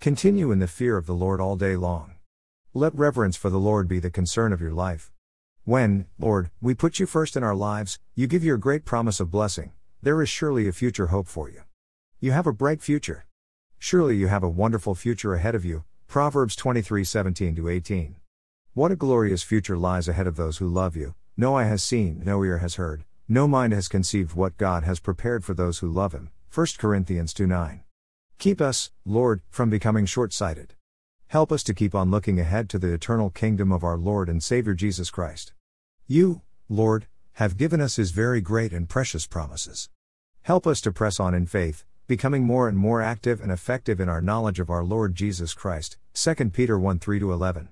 Continue in the fear of the Lord all day long. Let reverence for the Lord be the concern of your life. When, Lord, we put you first in our lives, you give your great promise of blessing, there is surely a future hope for you. You have a bright future. Surely you have a wonderful future ahead of you. Proverbs 23 17 18. What a glorious future lies ahead of those who love you. No eye has seen, no ear has heard, no mind has conceived what God has prepared for those who love Him. 1 Corinthians 2 9. Keep us, Lord, from becoming short sighted. Help us to keep on looking ahead to the eternal kingdom of our Lord and Savior Jesus Christ. You, Lord, have given us His very great and precious promises. Help us to press on in faith, becoming more and more active and effective in our knowledge of our Lord Jesus Christ. 2 Peter 1 3 11.